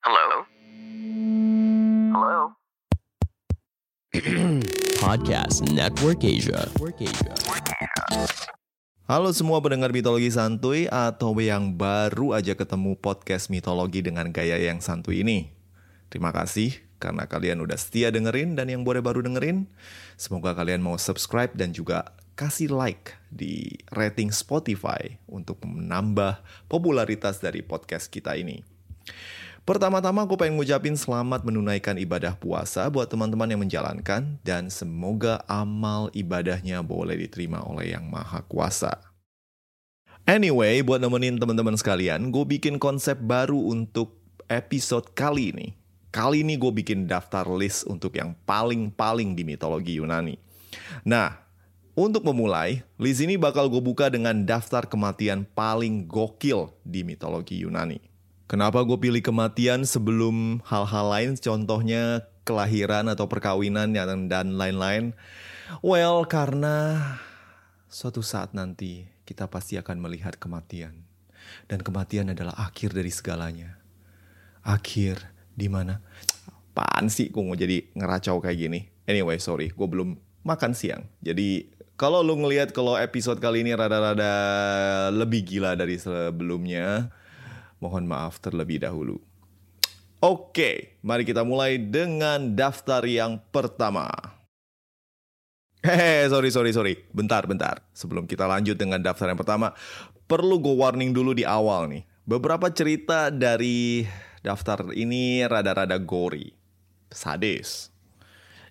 Hello? Hello? Podcast Network Asia. Halo semua pendengar mitologi santuy atau yang baru aja ketemu podcast mitologi dengan gaya yang santuy ini. Terima kasih karena kalian udah setia dengerin dan yang boleh baru dengerin. Semoga kalian mau subscribe dan juga kasih like di rating Spotify untuk menambah popularitas dari podcast kita ini. Pertama-tama aku pengen ngucapin selamat menunaikan ibadah puasa buat teman-teman yang menjalankan dan semoga amal ibadahnya boleh diterima oleh Yang Maha Kuasa. Anyway, buat nemenin teman-teman sekalian, gue bikin konsep baru untuk episode kali ini. Kali ini gue bikin daftar list untuk yang paling-paling di mitologi Yunani. Nah, untuk memulai, list ini bakal gue buka dengan daftar kematian paling gokil di mitologi Yunani. Kenapa gue pilih kematian sebelum hal-hal lain, contohnya kelahiran atau perkawinan dan lain-lain? Well, karena suatu saat nanti kita pasti akan melihat kematian. Dan kematian adalah akhir dari segalanya. Akhir di mana? Apaan sih gue mau jadi ngeracau kayak gini? Anyway, sorry, gue belum makan siang. Jadi kalau lu ngelihat kalau episode kali ini rada-rada lebih gila dari sebelumnya, mohon maaf terlebih dahulu. Oke, mari kita mulai dengan daftar yang pertama. Hehe, sorry, sorry, sorry. Bentar, bentar. Sebelum kita lanjut dengan daftar yang pertama, perlu gue warning dulu di awal nih. Beberapa cerita dari daftar ini rada-rada gory, sadis.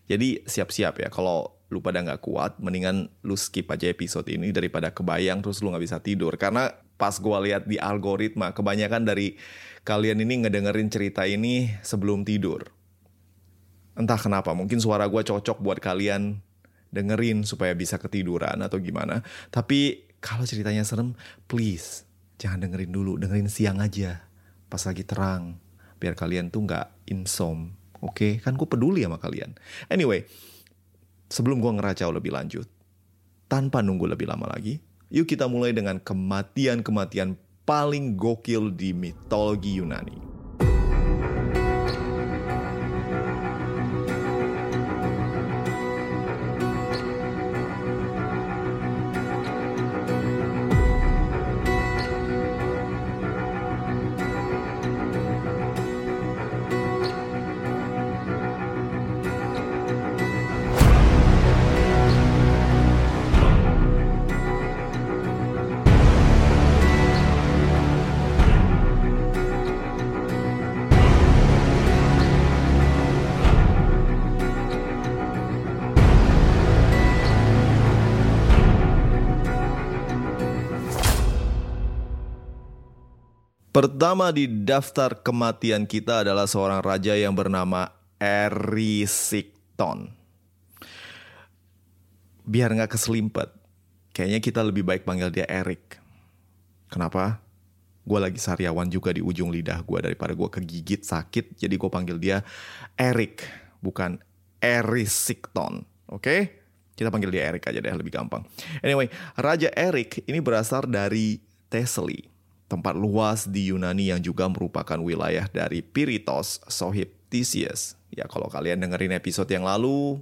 Jadi siap-siap ya, kalau lu pada nggak kuat, mendingan lu skip aja episode ini daripada kebayang terus lu nggak bisa tidur. Karena pas gua lihat di algoritma, kebanyakan dari kalian ini ngedengerin cerita ini sebelum tidur. Entah kenapa, mungkin suara gua cocok buat kalian dengerin supaya bisa ketiduran atau gimana. Tapi kalau ceritanya serem, please jangan dengerin dulu, dengerin siang aja. Pas lagi terang, biar kalian tuh nggak insom. Oke, kan gue peduli sama kalian. Anyway, sebelum gue ngeracau lebih lanjut, tanpa nunggu lebih lama lagi, yuk kita mulai dengan kematian-kematian paling gokil di mitologi Yunani. Pertama di daftar kematian kita adalah seorang raja yang bernama Erisikton. Biar nggak keselimpet, kayaknya kita lebih baik panggil dia Erik. Kenapa? Gue lagi sariawan juga di ujung lidah gue daripada gue kegigit sakit, jadi gue panggil dia Erik, bukan Erisikton. Oke? Okay? Kita panggil dia Erik aja deh, lebih gampang. Anyway, Raja Erik ini berasal dari Thessaly tempat luas di Yunani yang juga merupakan wilayah dari Piritos, Sohib Theseus. Ya kalau kalian dengerin episode yang lalu,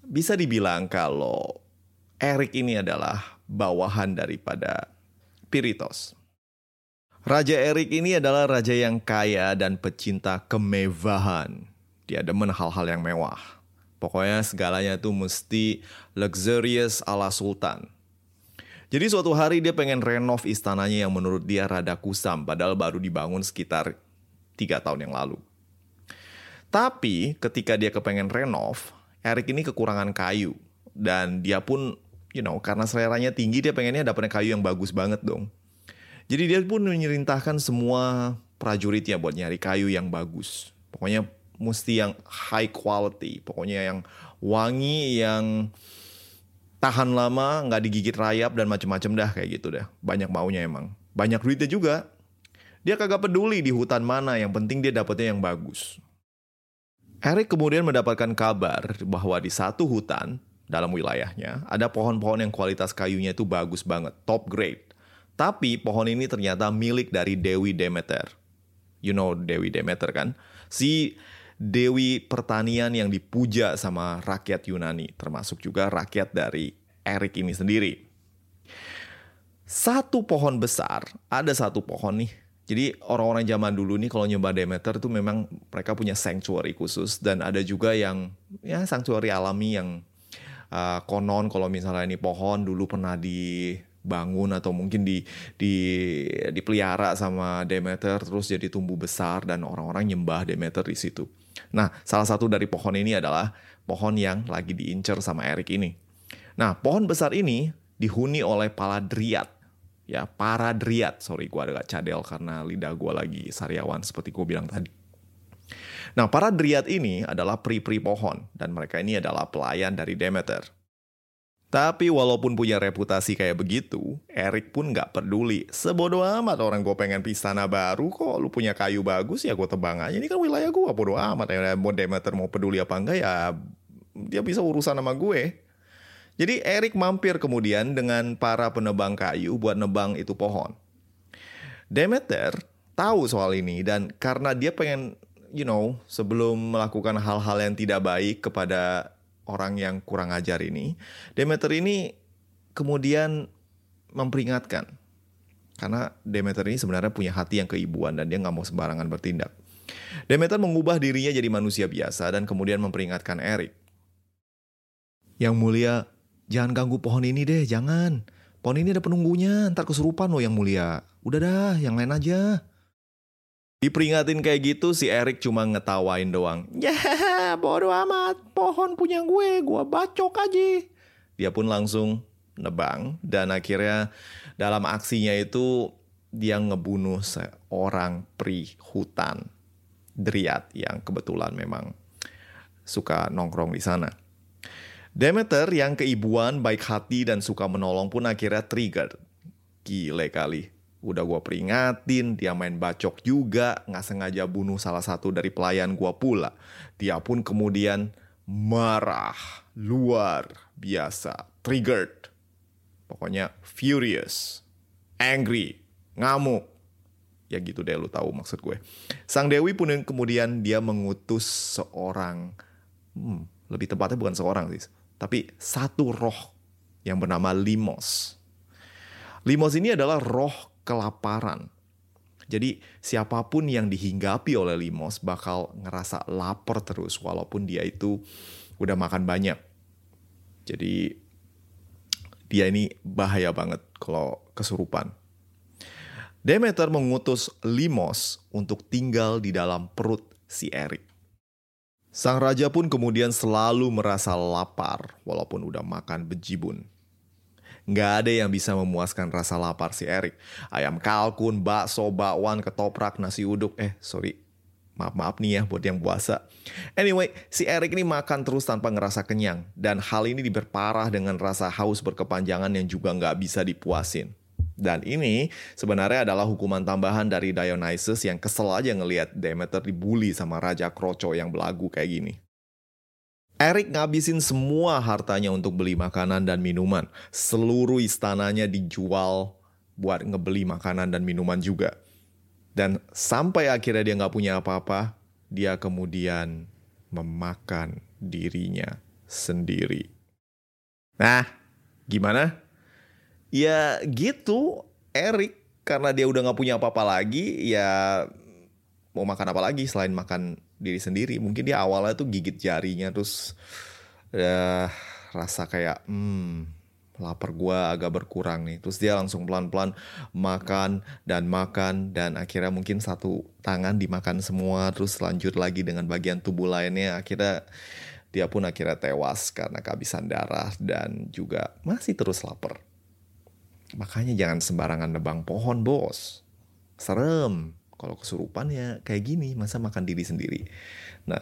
bisa dibilang kalau Erik ini adalah bawahan daripada Piritos. Raja Erik ini adalah raja yang kaya dan pecinta kemewahan. Dia demen hal-hal yang mewah. Pokoknya segalanya tuh mesti luxurious ala sultan. Jadi suatu hari dia pengen renov istananya yang menurut dia rada kusam padahal baru dibangun sekitar tiga tahun yang lalu. Tapi ketika dia kepengen renov, Eric ini kekurangan kayu. Dan dia pun, you know, karena seleranya tinggi dia pengennya dapetnya kayu yang bagus banget dong. Jadi dia pun menyerintahkan semua prajuritnya buat nyari kayu yang bagus. Pokoknya mesti yang high quality, pokoknya yang wangi, yang tahan lama, nggak digigit rayap dan macem-macem dah kayak gitu dah. Banyak maunya emang. Banyak duitnya juga. Dia kagak peduli di hutan mana, yang penting dia dapetnya yang bagus. Eric kemudian mendapatkan kabar bahwa di satu hutan dalam wilayahnya ada pohon-pohon yang kualitas kayunya itu bagus banget, top grade. Tapi pohon ini ternyata milik dari Dewi Demeter. You know Dewi Demeter kan? Si Dewi pertanian yang dipuja sama rakyat Yunani, termasuk juga rakyat dari Erik ini sendiri. Satu pohon besar, ada satu pohon nih. Jadi orang-orang zaman dulu nih kalau nyembah Demeter tuh memang mereka punya sanctuary khusus dan ada juga yang ya sanctuary alami yang uh, konon kalau misalnya ini pohon dulu pernah dibangun atau mungkin di di dipelihara sama Demeter terus jadi tumbuh besar dan orang-orang nyembah Demeter di situ. Nah, salah satu dari pohon ini adalah pohon yang lagi diincer sama Erik ini. Nah, pohon besar ini dihuni oleh paladriat. Ya para driat sorry gue agak cadel karena lidah gue lagi sariawan seperti gue bilang tadi. Nah para driat ini adalah pri-pri pohon dan mereka ini adalah pelayan dari Demeter tapi walaupun punya reputasi kayak begitu, Erik pun nggak peduli. Sebodoh amat orang gue pengen istana baru kok. Lu punya kayu bagus ya gue tebang aja. Ini kan wilayah gue, bodoh amat. Ya, mau Demeter mau peduli apa enggak ya dia bisa urusan sama gue. Jadi Erik mampir kemudian dengan para penebang kayu buat nebang itu pohon. Demeter tahu soal ini dan karena dia pengen, you know, sebelum melakukan hal-hal yang tidak baik kepada orang yang kurang ajar ini, Demeter ini kemudian memperingatkan. Karena Demeter ini sebenarnya punya hati yang keibuan dan dia nggak mau sembarangan bertindak. Demeter mengubah dirinya jadi manusia biasa dan kemudian memperingatkan Erik. Yang mulia, Jangan ganggu pohon ini deh, jangan. Pohon ini ada penunggunya, ntar kesurupan loh yang mulia. Udah dah, yang lain aja. Diperingatin kayak gitu, si Erik cuma ngetawain doang. Ya, bodo amat, pohon punya gue, gue bacok aja. Dia pun langsung nebang, dan akhirnya dalam aksinya itu dia ngebunuh seorang pri hutan. Driat yang kebetulan memang suka nongkrong di sana. Demeter yang keibuan, baik hati, dan suka menolong pun akhirnya trigger. Gile kali. Udah gue peringatin, dia main bacok juga, nggak sengaja bunuh salah satu dari pelayan gue pula. Dia pun kemudian marah, luar biasa, triggered. Pokoknya furious, angry, ngamuk. Ya gitu deh lu tahu maksud gue. Sang Dewi pun kemudian dia mengutus seorang, hmm, lebih tepatnya bukan seorang sih, tapi satu roh yang bernama Limos. Limos ini adalah roh kelaparan. Jadi siapa pun yang dihinggapi oleh Limos bakal ngerasa lapar terus walaupun dia itu udah makan banyak. Jadi dia ini bahaya banget kalau kesurupan. Demeter mengutus Limos untuk tinggal di dalam perut si Erik. Sang raja pun kemudian selalu merasa lapar walaupun udah makan bejibun. Nggak ada yang bisa memuaskan rasa lapar si Erik. Ayam kalkun, bakso, bakwan, ketoprak, nasi uduk. Eh, sorry. Maaf-maaf nih ya buat yang puasa. Anyway, si Erik ini makan terus tanpa ngerasa kenyang. Dan hal ini diperparah dengan rasa haus berkepanjangan yang juga nggak bisa dipuasin. Dan ini sebenarnya adalah hukuman tambahan dari Dionysus yang kesel aja ngelihat Demeter dibully sama Raja Kroco yang belagu kayak gini. Erik ngabisin semua hartanya untuk beli makanan dan minuman. Seluruh istananya dijual buat ngebeli makanan dan minuman juga. Dan sampai akhirnya dia nggak punya apa-apa, dia kemudian memakan dirinya sendiri. Nah, gimana? ya gitu Erik karena dia udah nggak punya apa-apa lagi ya mau makan apa lagi selain makan diri sendiri mungkin dia awalnya tuh gigit jarinya terus ya rasa kayak hmm lapar gua agak berkurang nih terus dia langsung pelan-pelan makan dan makan dan akhirnya mungkin satu tangan dimakan semua terus lanjut lagi dengan bagian tubuh lainnya akhirnya dia pun akhirnya tewas karena kehabisan darah dan juga masih terus lapar Makanya jangan sembarangan nebang pohon, bos. Serem. Kalau kesurupan ya kayak gini, masa makan diri sendiri. Nah,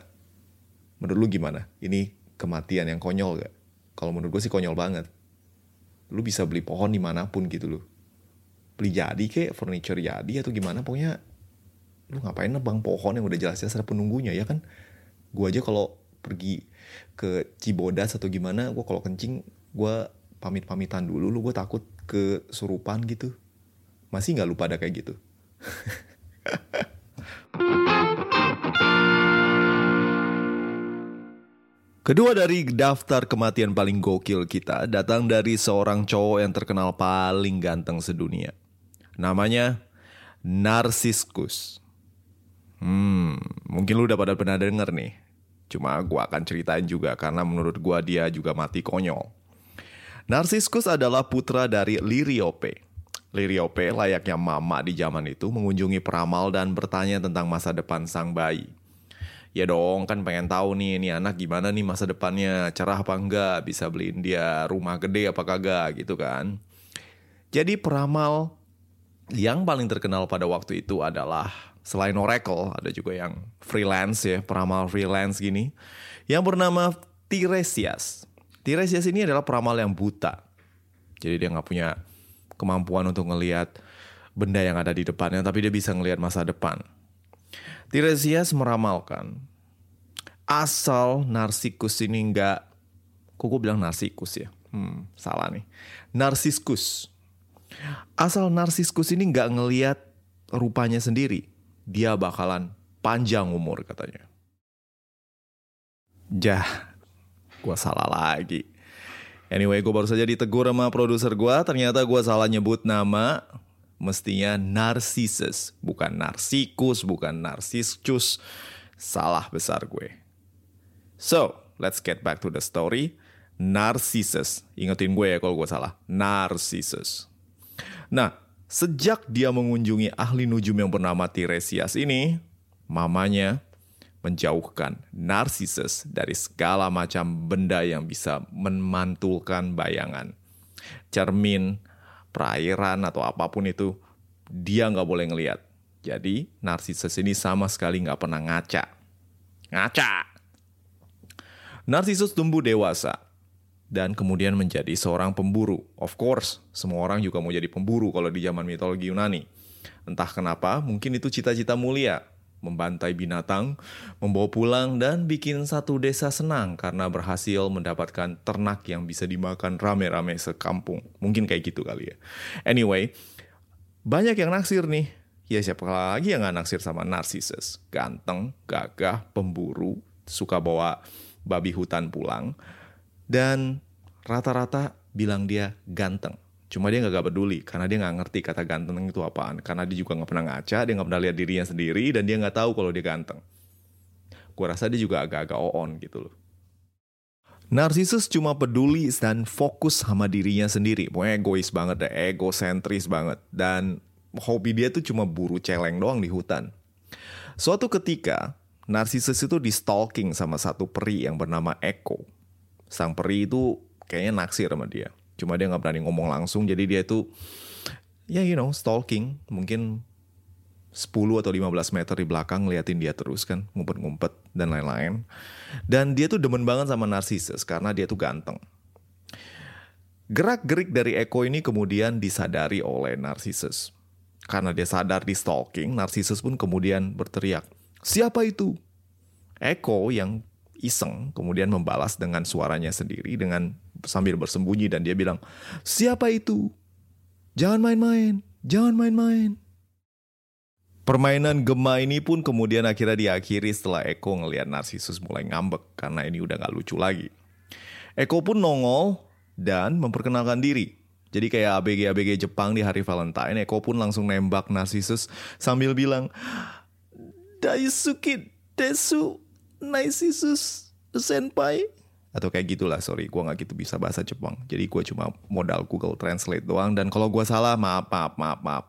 menurut lu gimana? Ini kematian yang konyol gak? Kalau menurut gue sih konyol banget. Lu bisa beli pohon di mana pun gitu loh. Beli jadi kek, furniture jadi atau gimana. Pokoknya lu ngapain nebang pohon yang udah jelas-jelas ada penunggunya ya kan? Gue aja kalau pergi ke Cibodas atau gimana, gue kalau kencing, gue pamit-pamitan dulu lu gue takut kesurupan gitu masih nggak lupa ada kayak gitu Kedua dari daftar kematian paling gokil kita datang dari seorang cowok yang terkenal paling ganteng sedunia. Namanya Narsiskus. Hmm, mungkin lu udah pada pernah denger nih. Cuma gua akan ceritain juga karena menurut gua dia juga mati konyol. Narsiskus adalah putra dari Liriope, Liriope layaknya mama di zaman itu mengunjungi peramal dan bertanya tentang masa depan sang bayi. Ya dong, kan pengen tahu nih ini anak gimana nih masa depannya, cerah apa enggak, bisa beliin dia rumah gede apa kagak gitu kan. Jadi peramal yang paling terkenal pada waktu itu adalah selain Oracle, ada juga yang freelance ya, peramal freelance gini, yang bernama Tiresias. Tiresias ini adalah peramal yang buta. Jadi dia nggak punya kemampuan untuk ngelihat benda yang ada di depannya, tapi dia bisa ngelihat masa depan. Tiresias meramalkan asal Narsikus ini nggak, kok gue bilang Narsikus ya? Hmm, salah nih. Narsiskus. Asal Narsiskus ini nggak ngeliat rupanya sendiri, dia bakalan panjang umur katanya. Jah, gue salah lagi. Anyway, gue baru saja ditegur sama produser gue. Ternyata gue salah nyebut nama. Mestinya Narcissus, bukan Narsikus, bukan Narsiscus. Salah besar gue. So, let's get back to the story. Narcissus. Ingetin gue ya kalau gue salah. Narcissus. Nah, sejak dia mengunjungi ahli nujum yang bernama Tiresias ini, mamanya menjauhkan Narcissus dari segala macam benda yang bisa memantulkan bayangan. Cermin, perairan, atau apa pun itu, dia nggak boleh ngelihat. Jadi, Narcissus ini sama sekali nggak pernah ngaca. Ngaca! Narcissus tumbuh dewasa dan kemudian menjadi seorang pemburu. Of course, semua orang juga mau jadi pemburu kalau di zaman mitologi Yunani. Entah kenapa, mungkin itu cita-cita mulia, membantai binatang, membawa pulang, dan bikin satu desa senang karena berhasil mendapatkan ternak yang bisa dimakan rame-rame sekampung. Mungkin kayak gitu kali ya. Anyway, banyak yang naksir nih. Ya siapa lagi yang gak naksir sama Narcissus? Ganteng, gagah, pemburu, suka bawa babi hutan pulang. Dan rata-rata bilang dia ganteng. Cuma dia nggak peduli karena dia nggak ngerti kata ganteng itu apaan. Karena dia juga nggak pernah ngaca, dia nggak pernah lihat dirinya sendiri dan dia nggak tahu kalau dia ganteng. Gue rasa dia juga agak-agak on gitu loh. Narcissus cuma peduli dan fokus sama dirinya sendiri. Pokoknya egois banget deh, egosentris banget. Dan hobi dia tuh cuma buru celeng doang di hutan. Suatu ketika, Narcissus itu di stalking sama satu peri yang bernama Echo. Sang peri itu kayaknya naksir sama dia Cuma dia nggak berani ngomong langsung, jadi dia itu ya you know stalking, mungkin 10 atau 15 meter di belakang ngeliatin dia terus kan, ngumpet-ngumpet dan lain-lain. Dan dia tuh demen banget sama Narcissus karena dia tuh ganteng. Gerak-gerik dari Eko ini kemudian disadari oleh Narcissus. Karena dia sadar di stalking, Narcissus pun kemudian berteriak, Siapa itu? Eko yang iseng kemudian membalas dengan suaranya sendiri dengan sambil bersembunyi dan dia bilang, "Siapa itu? Jangan main-main, jangan main-main." Permainan gema ini pun kemudian akhirnya diakhiri setelah Eko ngelihat Narcissus mulai ngambek karena ini udah gak lucu lagi. Eko pun nongol dan memperkenalkan diri. Jadi kayak ABG-ABG Jepang di hari Valentine, Eko pun langsung nembak Narcissus sambil bilang, Daisuke Desu Narcissus Senpai atau kayak gitulah sorry gue nggak gitu bisa bahasa Jepang. Jadi gue cuma modal Google Translate doang. Dan kalau gue salah maaf maaf maaf maaf.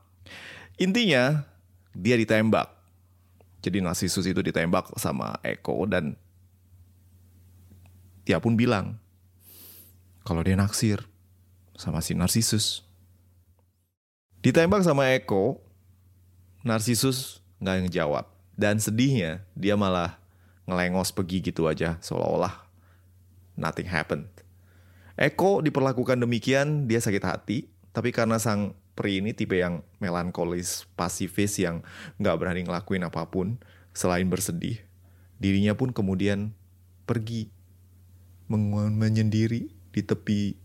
Intinya dia ditembak. Jadi Narcissus itu ditembak sama Eko dan dia pun bilang kalau dia naksir sama si Narcissus. Ditembak sama Eko Narcissus nggak ngejawab. Dan sedihnya dia malah ngelengos pergi gitu aja seolah-olah nothing happened. Eko diperlakukan demikian, dia sakit hati, tapi karena sang peri ini tipe yang melankolis, pasifis yang nggak berani ngelakuin apa pun selain bersedih, dirinya pun kemudian pergi menyendiri di tepi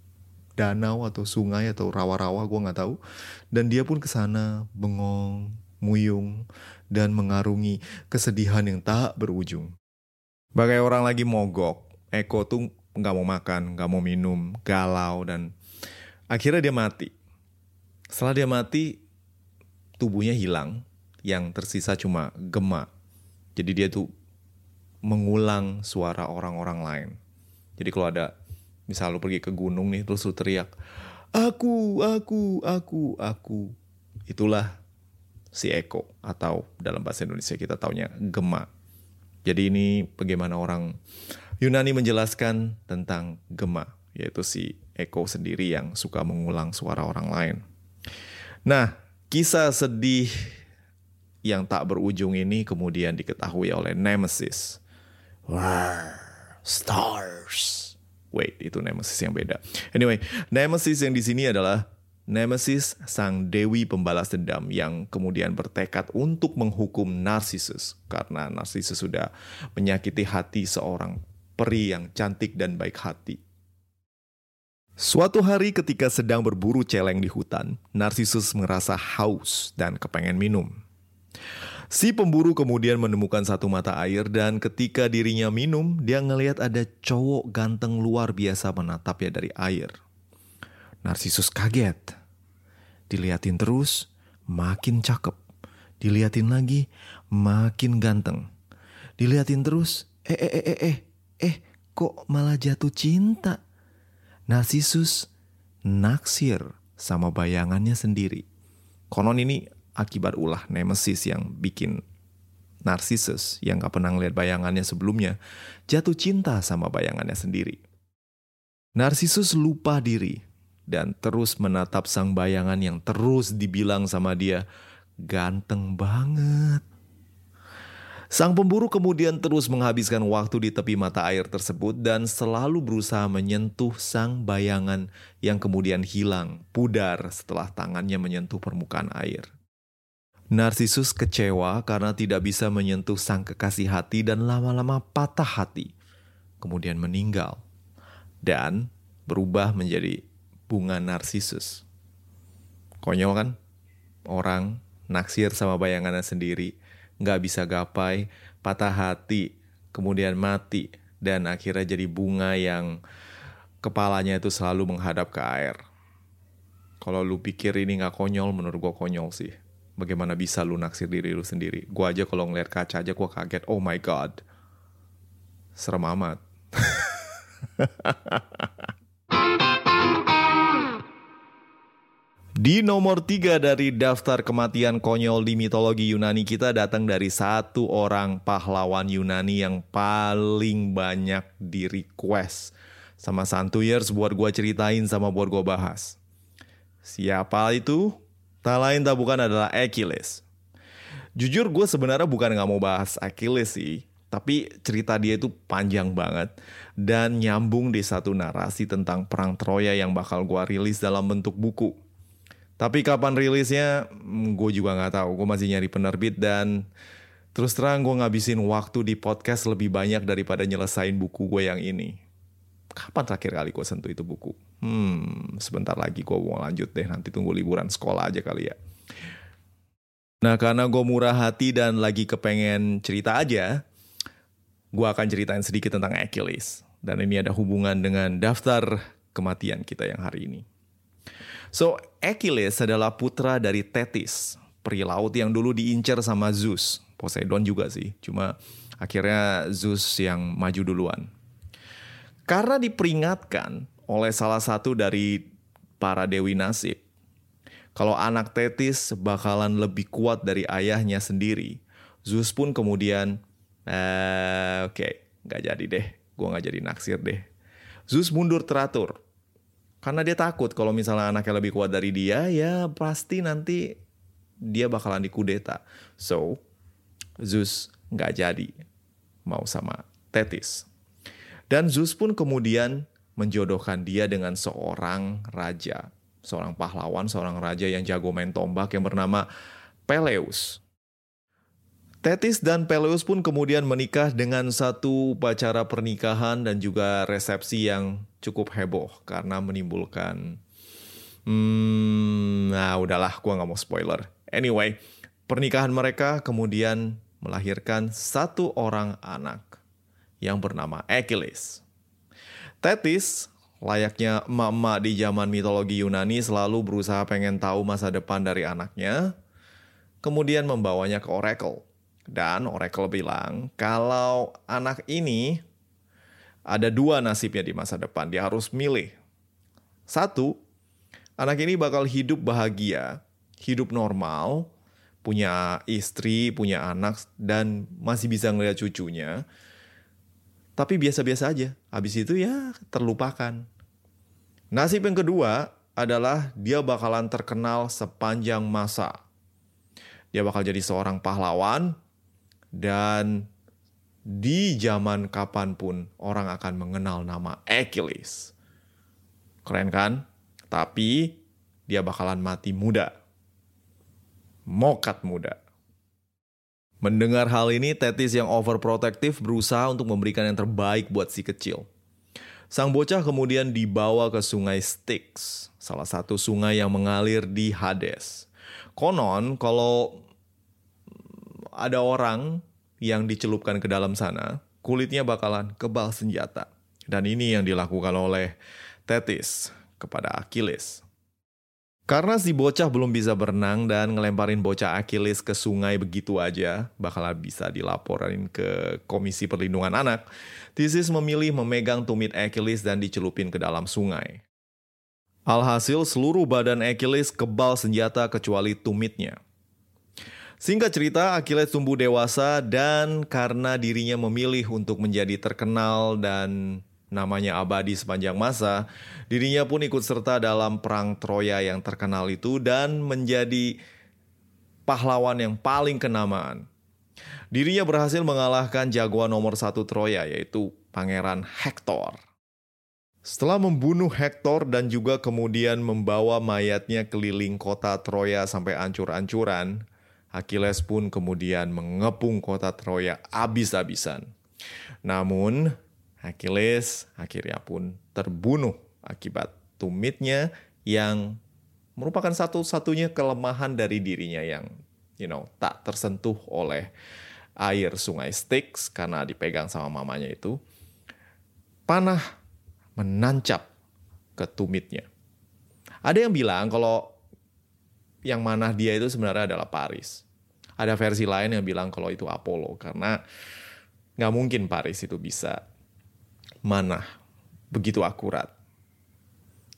danau atau sungai atau rawa-rawa gue nggak tahu dan dia pun ke sana bengong muyung dan mengarungi kesedihan yang tak berujung bagai orang lagi mogok Eko tuh nggak mau makan, nggak mau minum, galau dan akhirnya dia mati. Setelah dia mati, tubuhnya hilang, yang tersisa cuma gema. Jadi dia tuh mengulang suara orang-orang lain. Jadi kalau ada misal lu pergi ke gunung nih terus lu teriak, aku, aku, aku, aku. Itulah si Eko atau dalam bahasa Indonesia kita taunya gema. Jadi ini bagaimana orang Yunani menjelaskan tentang gema, yaitu si Eko sendiri yang suka mengulang suara orang lain. Nah, kisah sedih yang tak berujung ini kemudian diketahui oleh Nemesis. Wah, stars. Wait, itu Nemesis yang beda. Anyway, Nemesis yang di sini adalah Nemesis sang dewi pembalas dendam yang kemudian bertekad untuk menghukum Narcissus karena Narcissus sudah menyakiti hati seorang peri yang cantik dan baik hati. Suatu hari ketika sedang berburu celeng di hutan, Narcissus merasa haus dan kepengen minum. Si pemburu kemudian menemukan satu mata air dan ketika dirinya minum, dia ngelihat ada cowok ganteng luar biasa menatapnya dari air. Narcissus kaget. Diliatin terus, makin cakep. Diliatin lagi, makin ganteng. Diliatin terus, eh eh eh eh eh, eh kok malah jatuh cinta? Narcissus naksir sama bayangannya sendiri. Konon ini akibat ulah Nemesis yang bikin Narcissus yang gak pernah ngeliat bayangannya sebelumnya jatuh cinta sama bayangannya sendiri. Narcissus lupa diri dan terus menatap sang bayangan yang terus dibilang sama dia ganteng banget. Sang pemburu kemudian terus menghabiskan waktu di tepi mata air tersebut dan selalu berusaha menyentuh sang bayangan yang kemudian hilang, pudar setelah tangannya menyentuh permukaan air. Narsisus kecewa karena tidak bisa menyentuh sang kekasih hati dan lama-lama patah hati, kemudian meninggal, dan berubah menjadi bunga narsisus. Konyol kan? Orang naksir sama bayangannya sendiri, nggak bisa gapai, patah hati, kemudian mati, dan akhirnya jadi bunga yang kepalanya itu selalu menghadap ke air. Kalau lu pikir ini nggak konyol, menurut gua konyol sih. Bagaimana bisa lu naksir diri lu sendiri? Gua aja kalau ngeliat kaca aja gua kaget, oh my god. Serem amat. Di nomor tiga dari daftar kematian konyol di mitologi Yunani kita datang dari satu orang pahlawan Yunani yang paling banyak di request sama Santuyers buat gue ceritain sama buat gue bahas. Siapa itu? Tak lain tak bukan adalah Achilles. Jujur gue sebenarnya bukan nggak mau bahas Achilles sih, tapi cerita dia itu panjang banget dan nyambung di satu narasi tentang perang Troya yang bakal gue rilis dalam bentuk buku. Tapi kapan rilisnya, hmm, gue juga nggak tahu. Gue masih nyari penerbit dan terus terang gue ngabisin waktu di podcast lebih banyak daripada nyelesain buku gue yang ini. Kapan terakhir kali gue sentuh itu buku? Hmm, sebentar lagi gue mau lanjut deh. Nanti tunggu liburan sekolah aja kali ya. Nah karena gue murah hati dan lagi kepengen cerita aja, gue akan ceritain sedikit tentang Achilles. Dan ini ada hubungan dengan daftar kematian kita yang hari ini. So, Achilles adalah putra dari Thetis, peri laut yang dulu diincar sama Zeus. Poseidon juga sih, cuma akhirnya Zeus yang maju duluan. Karena diperingatkan oleh salah satu dari para dewi nasib, kalau anak Thetis bakalan lebih kuat dari ayahnya sendiri, Zeus pun kemudian, eh, oke, okay, nggak jadi deh, gue nggak jadi naksir deh. Zeus mundur teratur, karena dia takut kalau misalnya anaknya lebih kuat dari dia, ya pasti nanti dia bakalan dikudeta. So, Zeus nggak jadi mau sama Thetis. Dan Zeus pun kemudian menjodohkan dia dengan seorang raja, seorang pahlawan, seorang raja yang jago main tombak yang bernama Peleus. Tetis dan Peleus pun kemudian menikah dengan satu upacara pernikahan dan juga resepsi yang cukup heboh karena menimbulkan hmm, nah udahlah gua nggak mau spoiler. Anyway, pernikahan mereka kemudian melahirkan satu orang anak yang bernama Achilles. Tetis, layaknya emak-emak di zaman mitologi Yunani selalu berusaha pengen tahu masa depan dari anaknya, kemudian membawanya ke Oracle. Dan Oracle bilang, kalau anak ini ada dua nasibnya di masa depan, dia harus milih. Satu, anak ini bakal hidup bahagia, hidup normal, punya istri, punya anak, dan masih bisa ngeliat cucunya. Tapi biasa-biasa aja. Habis itu ya terlupakan. Nasib yang kedua adalah dia bakalan terkenal sepanjang masa. Dia bakal jadi seorang pahlawan dan di zaman kapan pun orang akan mengenal nama Achilles. Keren kan? Tapi dia bakalan mati muda mokat muda. Mendengar hal ini, Tetis yang overprotective berusaha untuk memberikan yang terbaik buat si kecil. Sang bocah kemudian dibawa ke sungai Styx, salah satu sungai yang mengalir di Hades. Konon, kalau ada orang yang dicelupkan ke dalam sana, kulitnya bakalan kebal senjata. Dan ini yang dilakukan oleh Tetis kepada Achilles. Karena si bocah belum bisa berenang dan ngelemparin bocah Achilles ke sungai begitu aja, bakal bisa dilaporin ke Komisi Perlindungan Anak, Thesis memilih memegang tumit Achilles dan dicelupin ke dalam sungai. Alhasil seluruh badan Achilles kebal senjata kecuali tumitnya. Singkat cerita, Achilles tumbuh dewasa dan karena dirinya memilih untuk menjadi terkenal dan namanya abadi sepanjang masa, dirinya pun ikut serta dalam perang Troya yang terkenal itu dan menjadi pahlawan yang paling kenamaan. Dirinya berhasil mengalahkan jagoan nomor satu Troya yaitu Pangeran Hector. Setelah membunuh Hector dan juga kemudian membawa mayatnya keliling kota Troya sampai ancur-ancuran, Achilles pun kemudian mengepung kota Troya abis-abisan. Namun, Achilles akhirnya pun terbunuh akibat tumitnya yang merupakan satu-satunya kelemahan dari dirinya yang you know tak tersentuh oleh air sungai Styx karena dipegang sama mamanya itu panah menancap ke tumitnya. Ada yang bilang kalau yang manah dia itu sebenarnya adalah Paris. Ada versi lain yang bilang kalau itu Apollo karena nggak mungkin Paris itu bisa mana begitu akurat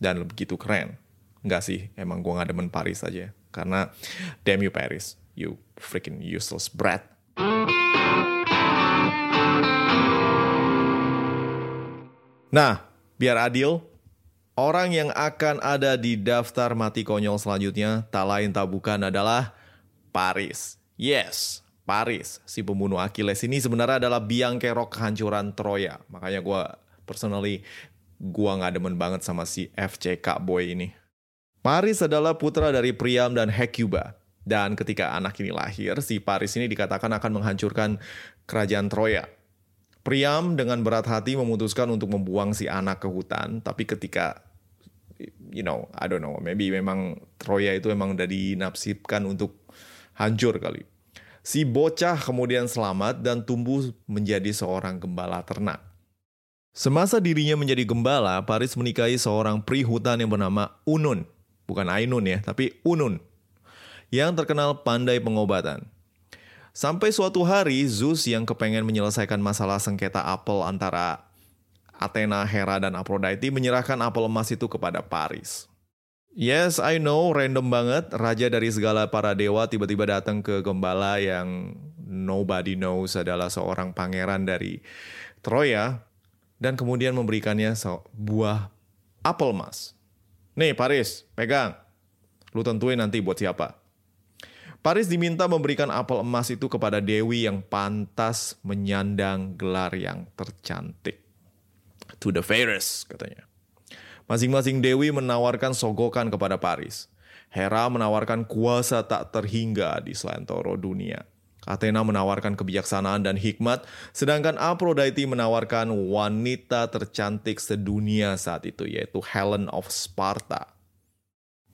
dan begitu keren. Enggak sih, emang gue gak demen Paris aja. Karena damn you Paris, you freaking useless brat. Nah, biar adil, orang yang akan ada di daftar mati konyol selanjutnya tak lain tak bukan adalah Paris. Yes, Paris, si pembunuh Achilles ini sebenarnya adalah biang kerok kehancuran Troya. Makanya gue personally, gue gak demen banget sama si FCK boy ini. Paris adalah putra dari Priam dan Hecuba. Dan ketika anak ini lahir, si Paris ini dikatakan akan menghancurkan kerajaan Troya. Priam dengan berat hati memutuskan untuk membuang si anak ke hutan, tapi ketika you know, I don't know, maybe memang Troya itu memang udah dinapsipkan untuk hancur kali. Si bocah kemudian selamat dan tumbuh menjadi seorang gembala ternak. Semasa dirinya menjadi gembala, Paris menikahi seorang pri hutan yang bernama Unun. Bukan Ainun ya, tapi Unun. Yang terkenal pandai pengobatan. Sampai suatu hari, Zeus yang kepengen menyelesaikan masalah sengketa apel antara Athena, Hera, dan Aphrodite menyerahkan apel emas itu kepada Paris. Yes, I know, random banget. Raja dari segala para dewa tiba-tiba datang ke gembala yang nobody knows adalah seorang pangeran dari Troya dan kemudian memberikannya sebuah apel emas. Nih Paris, pegang. Lu tentuin nanti buat siapa. Paris diminta memberikan apel emas itu kepada Dewi yang pantas menyandang gelar yang tercantik. To the fairest, katanya. Masing-masing dewi menawarkan sogokan kepada Paris. Hera menawarkan kuasa tak terhingga di selantoro dunia. Athena menawarkan kebijaksanaan dan hikmat, sedangkan Aphrodite menawarkan wanita tercantik sedunia saat itu, yaitu Helen of Sparta.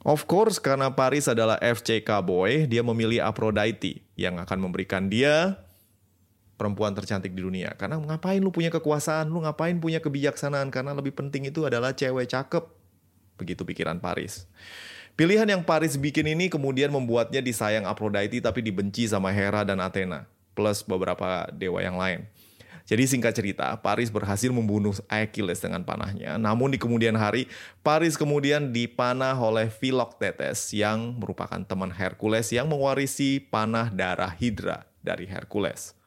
Of course, karena Paris adalah FCK boy, dia memilih Aphrodite yang akan memberikan dia perempuan tercantik di dunia. Karena ngapain lu punya kekuasaan, lu ngapain punya kebijaksanaan, karena lebih penting itu adalah cewek cakep. Begitu pikiran Paris. Pilihan yang Paris bikin ini kemudian membuatnya disayang Aphrodite tapi dibenci sama Hera dan Athena, plus beberapa dewa yang lain. Jadi singkat cerita, Paris berhasil membunuh Achilles dengan panahnya. Namun di kemudian hari, Paris kemudian dipanah oleh Philoctetes yang merupakan teman Hercules yang mewarisi panah darah Hydra dari Hercules.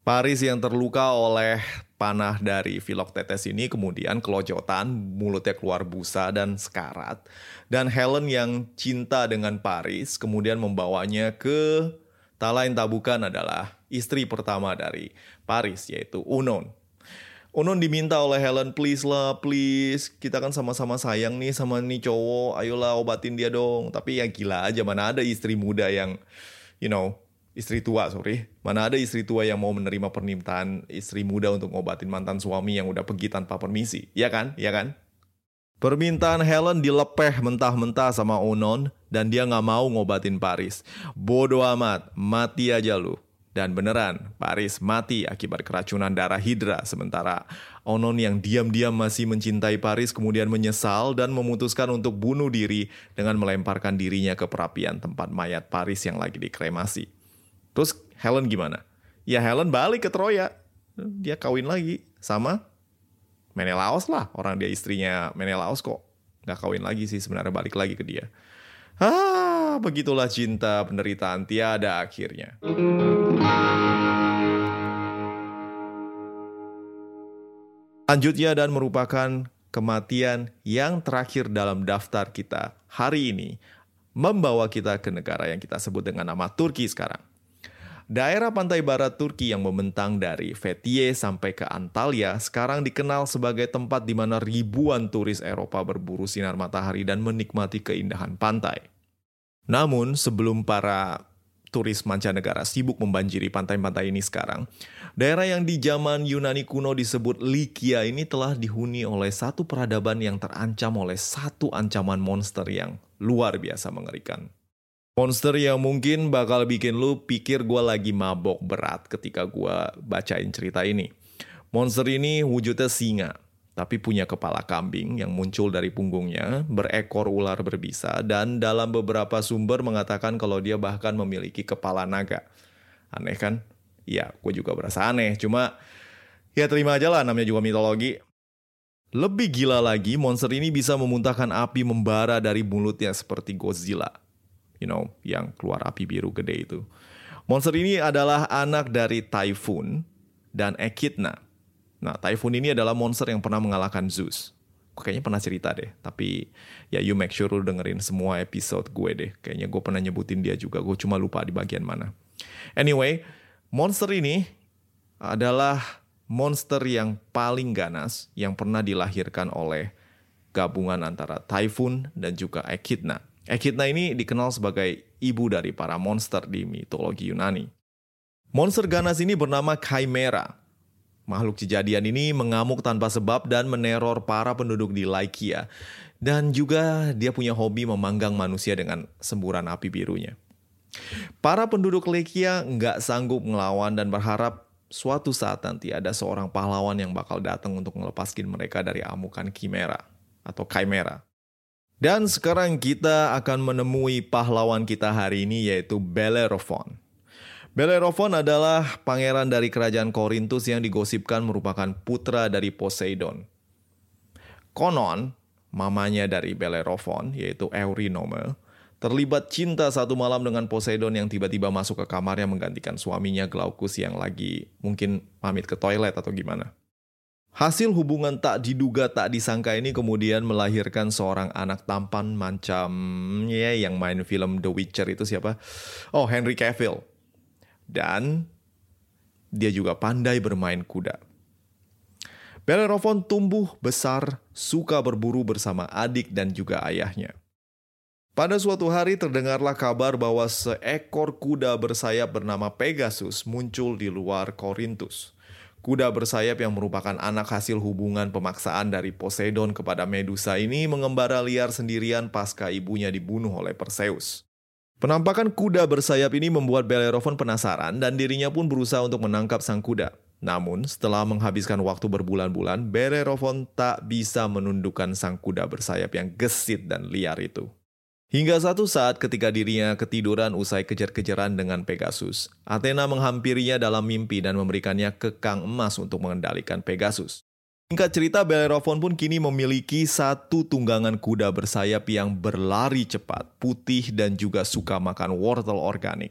Paris yang terluka oleh panah dari Philoctetes ini kemudian kelojotan, mulutnya keluar busa dan sekarat. Dan Helen yang cinta dengan Paris kemudian membawanya ke tak lain tak bukan adalah istri pertama dari Paris yaitu Unon. Unon diminta oleh Helen, please lah, please. Kita kan sama-sama sayang nih sama nih cowok. Ayolah obatin dia dong. Tapi ya gila aja, mana ada istri muda yang, you know, istri tua, sorry. Mana ada istri tua yang mau menerima permintaan istri muda untuk ngobatin mantan suami yang udah pergi tanpa permisi. Ya kan? Ya kan? Permintaan Helen dilepeh mentah-mentah sama Onon dan dia nggak mau ngobatin Paris. Bodoh amat, mati aja lu. Dan beneran, Paris mati akibat keracunan darah Hydra. Sementara Onon yang diam-diam masih mencintai Paris kemudian menyesal dan memutuskan untuk bunuh diri dengan melemparkan dirinya ke perapian tempat mayat Paris yang lagi dikremasi. Terus Helen gimana? Ya Helen balik ke Troya. Dia kawin lagi sama Menelaos lah, orang dia istrinya Menelaos kok. Nggak kawin lagi sih sebenarnya balik lagi ke dia. Ah, begitulah cinta penderitaan tiada akhirnya. Lanjutnya dan merupakan kematian yang terakhir dalam daftar kita hari ini membawa kita ke negara yang kita sebut dengan nama Turki sekarang. Daerah pantai barat Turki yang membentang dari Fethiye sampai ke Antalya sekarang dikenal sebagai tempat di mana ribuan turis Eropa berburu sinar matahari dan menikmati keindahan pantai. Namun, sebelum para turis mancanegara sibuk membanjiri pantai-pantai ini sekarang, daerah yang di zaman Yunani kuno disebut Likia ini telah dihuni oleh satu peradaban yang terancam oleh satu ancaman monster yang luar biasa mengerikan. Monster yang mungkin bakal bikin lu pikir gue lagi mabok berat ketika gue bacain cerita ini. Monster ini wujudnya singa, tapi punya kepala kambing yang muncul dari punggungnya, berekor ular berbisa, dan dalam beberapa sumber mengatakan kalau dia bahkan memiliki kepala naga. Aneh kan? Ya, gue juga berasa aneh. Cuma, ya terima aja lah namanya juga mitologi. Lebih gila lagi, monster ini bisa memuntahkan api membara dari mulutnya seperti Godzilla you know, yang keluar api biru gede itu. Monster ini adalah anak dari Typhoon dan Echidna. Nah, Typhoon ini adalah monster yang pernah mengalahkan Zeus. Kayaknya pernah cerita deh, tapi ya you make sure lu dengerin semua episode gue deh. Kayaknya gue pernah nyebutin dia juga, gue cuma lupa di bagian mana. Anyway, monster ini adalah monster yang paling ganas yang pernah dilahirkan oleh gabungan antara Typhoon dan juga Echidna. Echidna ini dikenal sebagai ibu dari para monster di mitologi Yunani. Monster ganas ini bernama Chimera. Makhluk kejadian ini mengamuk tanpa sebab dan meneror para penduduk di Lycia. Dan juga dia punya hobi memanggang manusia dengan semburan api birunya. Para penduduk Lycia nggak sanggup melawan dan berharap suatu saat nanti ada seorang pahlawan yang bakal datang untuk melepaskan mereka dari amukan Chimera atau Chimera. Dan sekarang kita akan menemui pahlawan kita hari ini yaitu Bellerophon. Bellerophon adalah pangeran dari kerajaan Korintus yang digosipkan merupakan putra dari Poseidon. Konon, mamanya dari Bellerophon yaitu Eurynome, terlibat cinta satu malam dengan Poseidon yang tiba-tiba masuk ke kamarnya menggantikan suaminya Glaucus yang lagi mungkin pamit ke toilet atau gimana. Hasil hubungan tak diduga tak disangka ini kemudian melahirkan seorang anak tampan macam ya yang main film The Witcher itu siapa? Oh, Henry Cavill. Dan dia juga pandai bermain kuda. Bellerophon tumbuh besar, suka berburu bersama adik dan juga ayahnya. Pada suatu hari terdengarlah kabar bahwa seekor kuda bersayap bernama Pegasus muncul di luar Korintus. Kuda bersayap yang merupakan anak hasil hubungan pemaksaan dari Poseidon kepada Medusa ini mengembara liar sendirian pasca ibunya dibunuh oleh Perseus. Penampakan kuda bersayap ini membuat Bellerophon penasaran dan dirinya pun berusaha untuk menangkap sang kuda. Namun, setelah menghabiskan waktu berbulan-bulan, Bellerophon tak bisa menundukkan sang kuda bersayap yang gesit dan liar itu. Hingga satu saat ketika dirinya ketiduran usai kejar-kejaran dengan Pegasus, Athena menghampirinya dalam mimpi dan memberikannya kekang emas untuk mengendalikan Pegasus. Singkat cerita, Bellerophon pun kini memiliki satu tunggangan kuda bersayap yang berlari cepat, putih, dan juga suka makan wortel organik.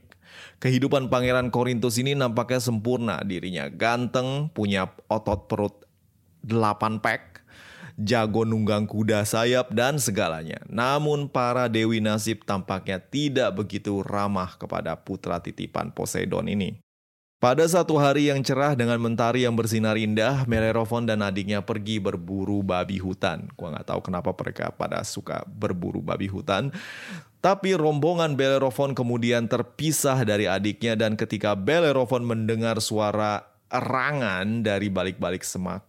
Kehidupan Pangeran Korintus ini nampaknya sempurna. Dirinya ganteng, punya otot perut 8 pack, jago nunggang kuda sayap, dan segalanya. Namun para Dewi Nasib tampaknya tidak begitu ramah kepada putra titipan Poseidon ini. Pada satu hari yang cerah dengan mentari yang bersinar indah, Bellerophon dan adiknya pergi berburu babi hutan. Gua nggak tahu kenapa mereka pada suka berburu babi hutan. Tapi rombongan Bellerophon kemudian terpisah dari adiknya dan ketika Bellerophon mendengar suara erangan dari balik-balik semak,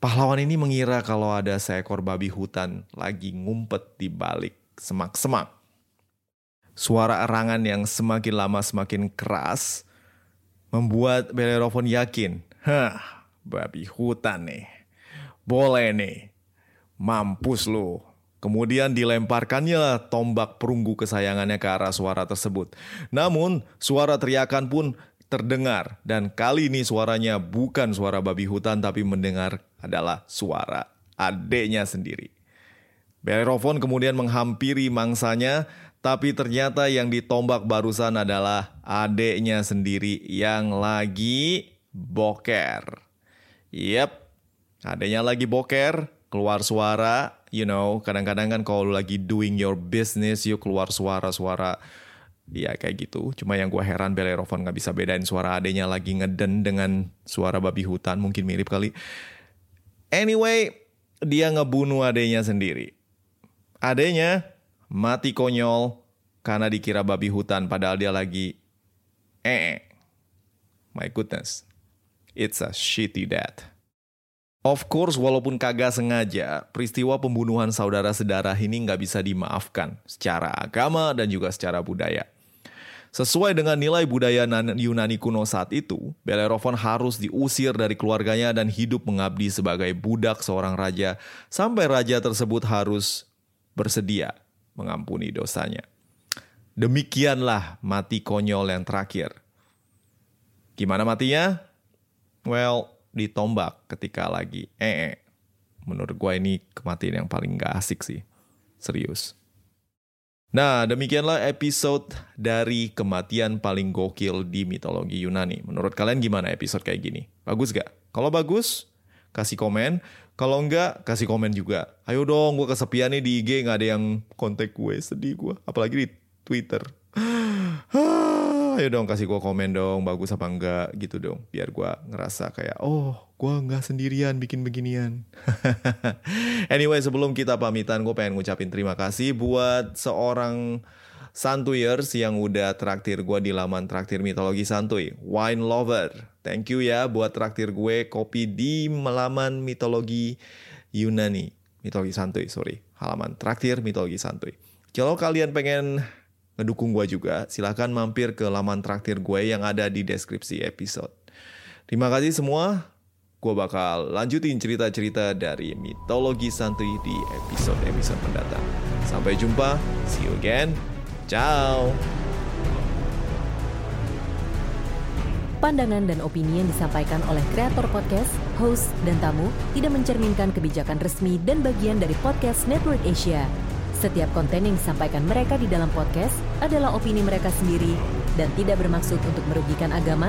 pahlawan ini mengira kalau ada seekor babi hutan lagi ngumpet di balik semak-semak. Suara erangan yang semakin lama semakin keras membuat Bellerophon yakin, hah, babi hutan nih, boleh nih, mampus lu. Kemudian dilemparkannya tombak perunggu kesayangannya ke arah suara tersebut. Namun, suara teriakan pun terdengar dan kali ini suaranya bukan suara babi hutan tapi mendengar adalah suara adiknya sendiri. Bellerophon kemudian menghampiri mangsanya tapi ternyata yang ditombak barusan adalah adeknya sendiri yang lagi boker. Yep, adeknya lagi boker, keluar suara, you know, kadang-kadang kan kalau lagi doing your business, yuk keluar suara-suara Ya kayak gitu. Cuma yang gue heran Bellerophon gak bisa bedain suara adenya lagi ngeden dengan suara babi hutan. Mungkin mirip kali. Anyway, dia ngebunuh adenya sendiri. Adenya mati konyol karena dikira babi hutan padahal dia lagi eh. My goodness. It's a shitty death. Of course, walaupun kagak sengaja, peristiwa pembunuhan saudara sedarah ini nggak bisa dimaafkan secara agama dan juga secara budaya. Sesuai dengan nilai budaya Yunani kuno saat itu, Bellerophon harus diusir dari keluarganya dan hidup mengabdi sebagai budak seorang raja sampai raja tersebut harus bersedia mengampuni dosanya. Demikianlah mati konyol yang terakhir. Gimana matinya? Well, ditombak ketika lagi ee. -e. Menurut gue ini kematian yang paling gak asik sih. Serius. Nah, demikianlah episode dari kematian paling gokil di mitologi Yunani. Menurut kalian gimana episode kayak gini? Bagus gak? Kalau bagus, kasih komen. Kalau enggak, kasih komen juga. Ayo dong, gue kesepian nih di IG, nggak ada yang kontak gue, sedih gue. Apalagi di Twitter. Ayo dong kasih gue komen dong, bagus apa enggak gitu dong. Biar gue ngerasa kayak, oh gue nggak sendirian bikin beginian. anyway, sebelum kita pamitan, gue pengen ngucapin terima kasih buat seorang Santuyers yang udah traktir gue di laman traktir mitologi santuy. Wine Lover. Thank you ya buat traktir gue kopi di laman mitologi Yunani. Mitologi santuy, sorry. Halaman traktir mitologi santuy. Kalau kalian pengen ngedukung gue juga, silahkan mampir ke laman traktir gue yang ada di deskripsi episode. Terima kasih semua. Gue bakal lanjutin cerita-cerita dari mitologi santuy di episode-episode mendatang. Sampai jumpa, see you again. Ciao. Pandangan dan opini yang disampaikan oleh kreator podcast, host, dan tamu tidak mencerminkan kebijakan resmi dan bagian dari podcast Network Asia. Setiap konten yang disampaikan mereka di dalam podcast adalah opini mereka sendiri dan tidak bermaksud untuk merugikan agama,